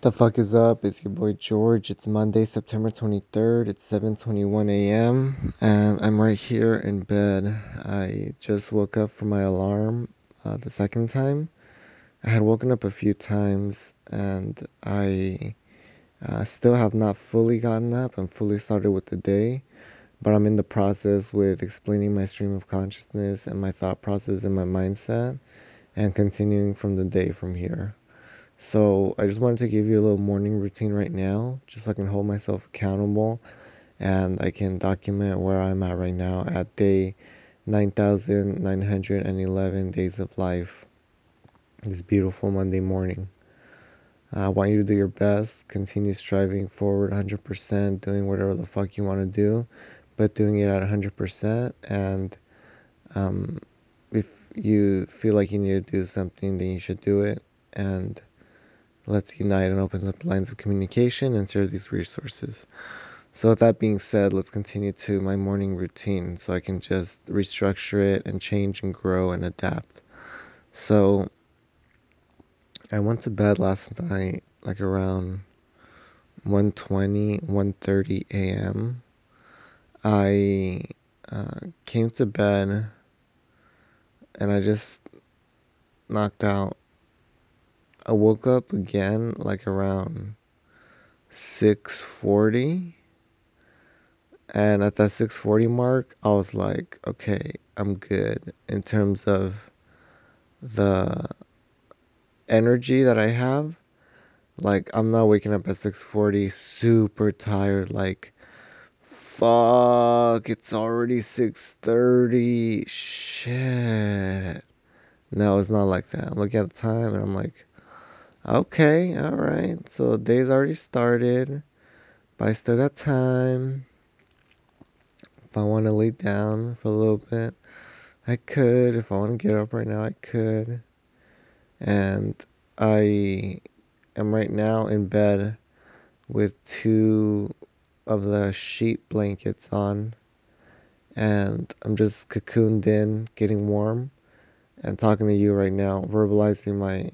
The fuck is up? It's your boy George. It's Monday, September 23rd. It's 7:21 a.m. and I'm right here in bed. I just woke up from my alarm uh, the second time. I had woken up a few times and I uh, still have not fully gotten up and fully started with the day, but I'm in the process with explaining my stream of consciousness and my thought process and my mindset and continuing from the day from here. So I just wanted to give you a little morning routine right now, just so I can hold myself accountable and I can document where I'm at right now at day 9,911 days of life. This beautiful Monday morning. I want you to do your best, continue striving forward 100%, doing whatever the fuck you want to do, but doing it at 100%. And um, if you feel like you need to do something, then you should do it. And Let's unite and open up lines of communication and share these resources. So, with that being said, let's continue to my morning routine so I can just restructure it and change and grow and adapt. So, I went to bed last night like around 1:20, 1:30 a.m. I uh, came to bed and I just knocked out. I woke up again like around 6:40 and at that 640 mark i was like okay i'm good in terms of the energy that i have. Like i'm not waking up at 640 super tired like fuck it's already 630 shit. No it's not like that. I'm looking at the time and i'm like okay all right so the day's already started but i still got time if I want to lay down for a little bit, I could. If I want to get up right now, I could. And I am right now in bed with two of the sheet blankets on. And I'm just cocooned in, getting warm, and talking to you right now, verbalizing my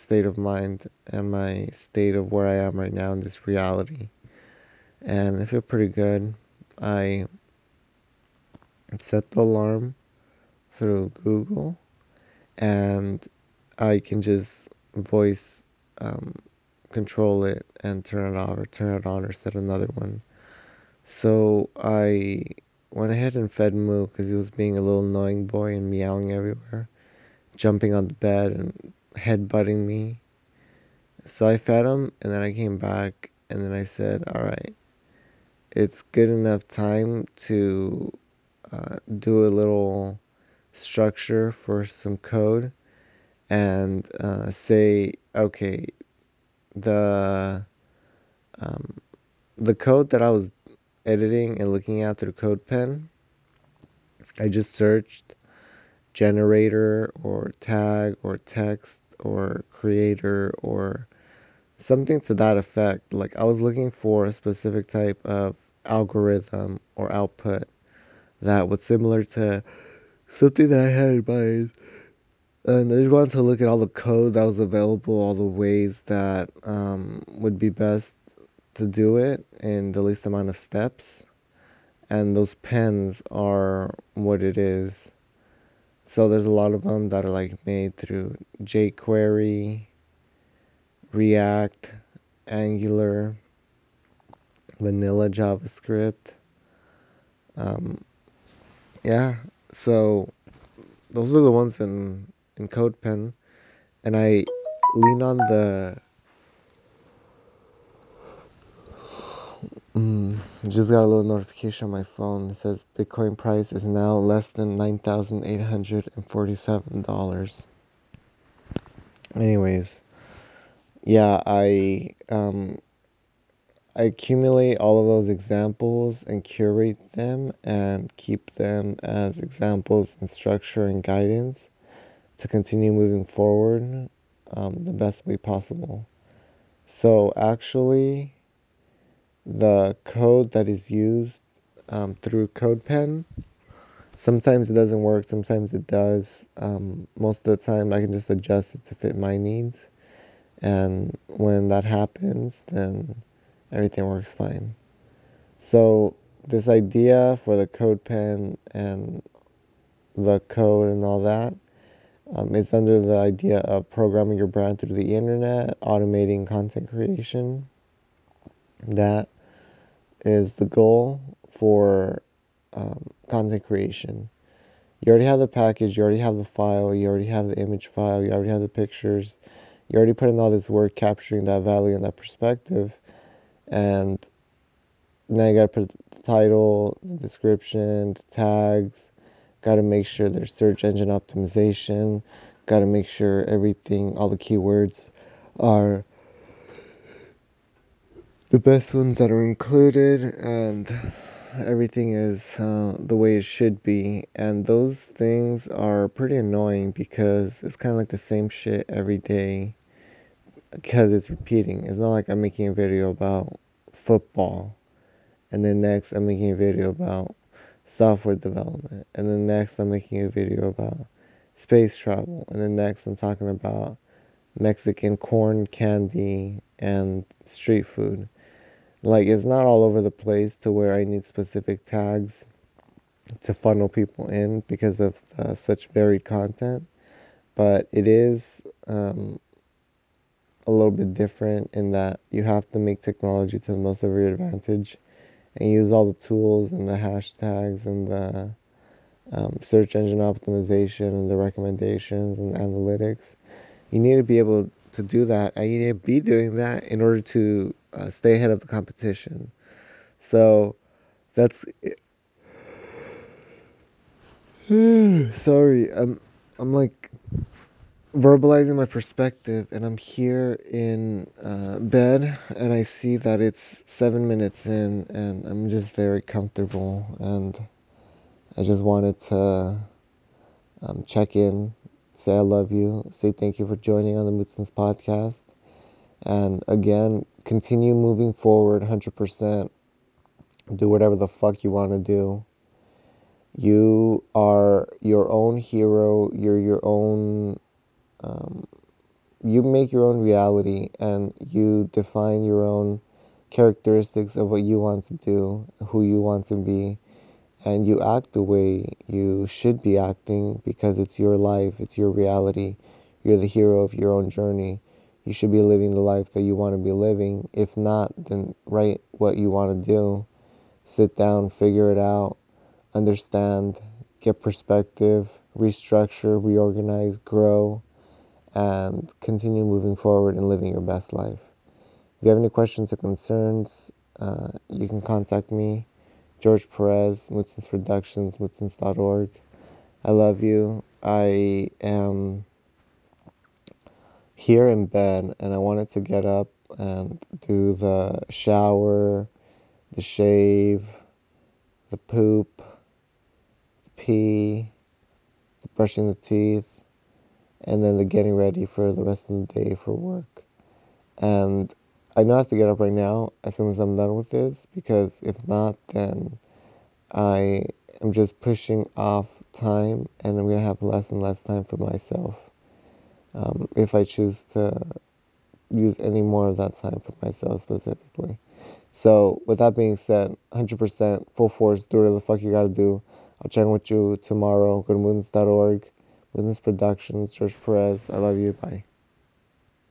state of mind and my state of where I am right now in this reality. And I feel pretty good. I set the alarm through Google and I can just voice um, control it and turn it off or turn it on or set another one. So I went ahead and fed Moo because he was being a little annoying boy and meowing everywhere, jumping on the bed and headbutting me. So I fed him and then I came back and then I said, All right, it's good enough time to uh, do a little structure for some code and uh, say, okay, the um, the code that I was editing and looking at through CodePen, I just searched generator or tag or text or creator or something to that effect. Like I was looking for a specific type of algorithm or output that was similar to something that I had in mind. And I just wanted to look at all the code that was available, all the ways that um, would be best to do it in the least amount of steps. And those pens are what it is. So there's a lot of them that are like made through jQuery, React, Angular, vanilla JavaScript. Um, yeah, so those are the ones in in CodePen, and I lean on the. Mm, just got a little notification on my phone. It says Bitcoin price is now less than nine thousand eight hundred and forty-seven dollars. Anyways, yeah, I um, I accumulate all of those examples and curate them and keep them as examples and structure and guidance to continue moving forward um, the best way possible. So, actually, the code that is used um, through CodePen, sometimes it doesn't work, sometimes it does. Um, most of the time, I can just adjust it to fit my needs. And when that happens, then everything works fine. So, this idea for the CodePen and the code and all that um, is under the idea of programming your brand through the internet, automating content creation. That is the goal for um, content creation. You already have the package, you already have the file, you already have the image file, you already have the pictures, you already put in all this work capturing that value and that perspective. And now you got to put the title, the description, the tags, got to make sure there's search engine optimization, got to make sure everything, all the keywords are the best ones that are included and everything is uh, the way it should be and those things are pretty annoying because it's kind of like the same shit every day because it's repeating. It's not like i'm making a video about football and then next i'm making a video about software development and then next i'm making a video about space travel and then next i'm talking about mexican corn candy and street food like it's not all over the place to where I need specific tags to funnel people in because of uh, such varied content. But it is um, a little bit different in that you have to make technology to the most of your advantage and use all the tools and the hashtags and the um, search engine optimization and the recommendations and analytics. You need to be able to do that and you need to be doing that in order to uh, stay ahead of the competition. So that's sorry. I'm I'm like verbalizing my perspective, and I'm here in uh, bed, and I see that it's seven minutes in, and I'm just very comfortable, and I just wanted to um, check in, say I love you, say thank you for joining on the Mootens podcast, and again, continue moving forward, hundred percent. Do whatever the fuck you want to do. You are your own hero. You're your own. Um, you make your own reality and you define your own characteristics of what you want to do, who you want to be, and you act the way you should be acting because it's your life, it's your reality. You're the hero of your own journey. You should be living the life that you want to be living. If not, then write what you want to do. Sit down, figure it out, understand, get perspective, restructure, reorganize, grow, and continue moving forward and living your best life. If you have any questions or concerns, uh, you can contact me, George Perez, Mootens Productions, mootens.org. I love you. I am here in bed and I wanted to get up and do the shower, the shave, the poop, the pee, the brushing the teeth, and then the getting ready for the rest of the day for work. And I know I have to get up right now as soon as I'm done with this because if not, then I am just pushing off time and I'm going to have less and less time for myself um, if I choose to use any more of that time for myself specifically. So, with that being said, 100% full force, do whatever the fuck you gotta do. I'll check in with you tomorrow. Go to moons.org, Moons Productions, George Perez. I love you. Bye.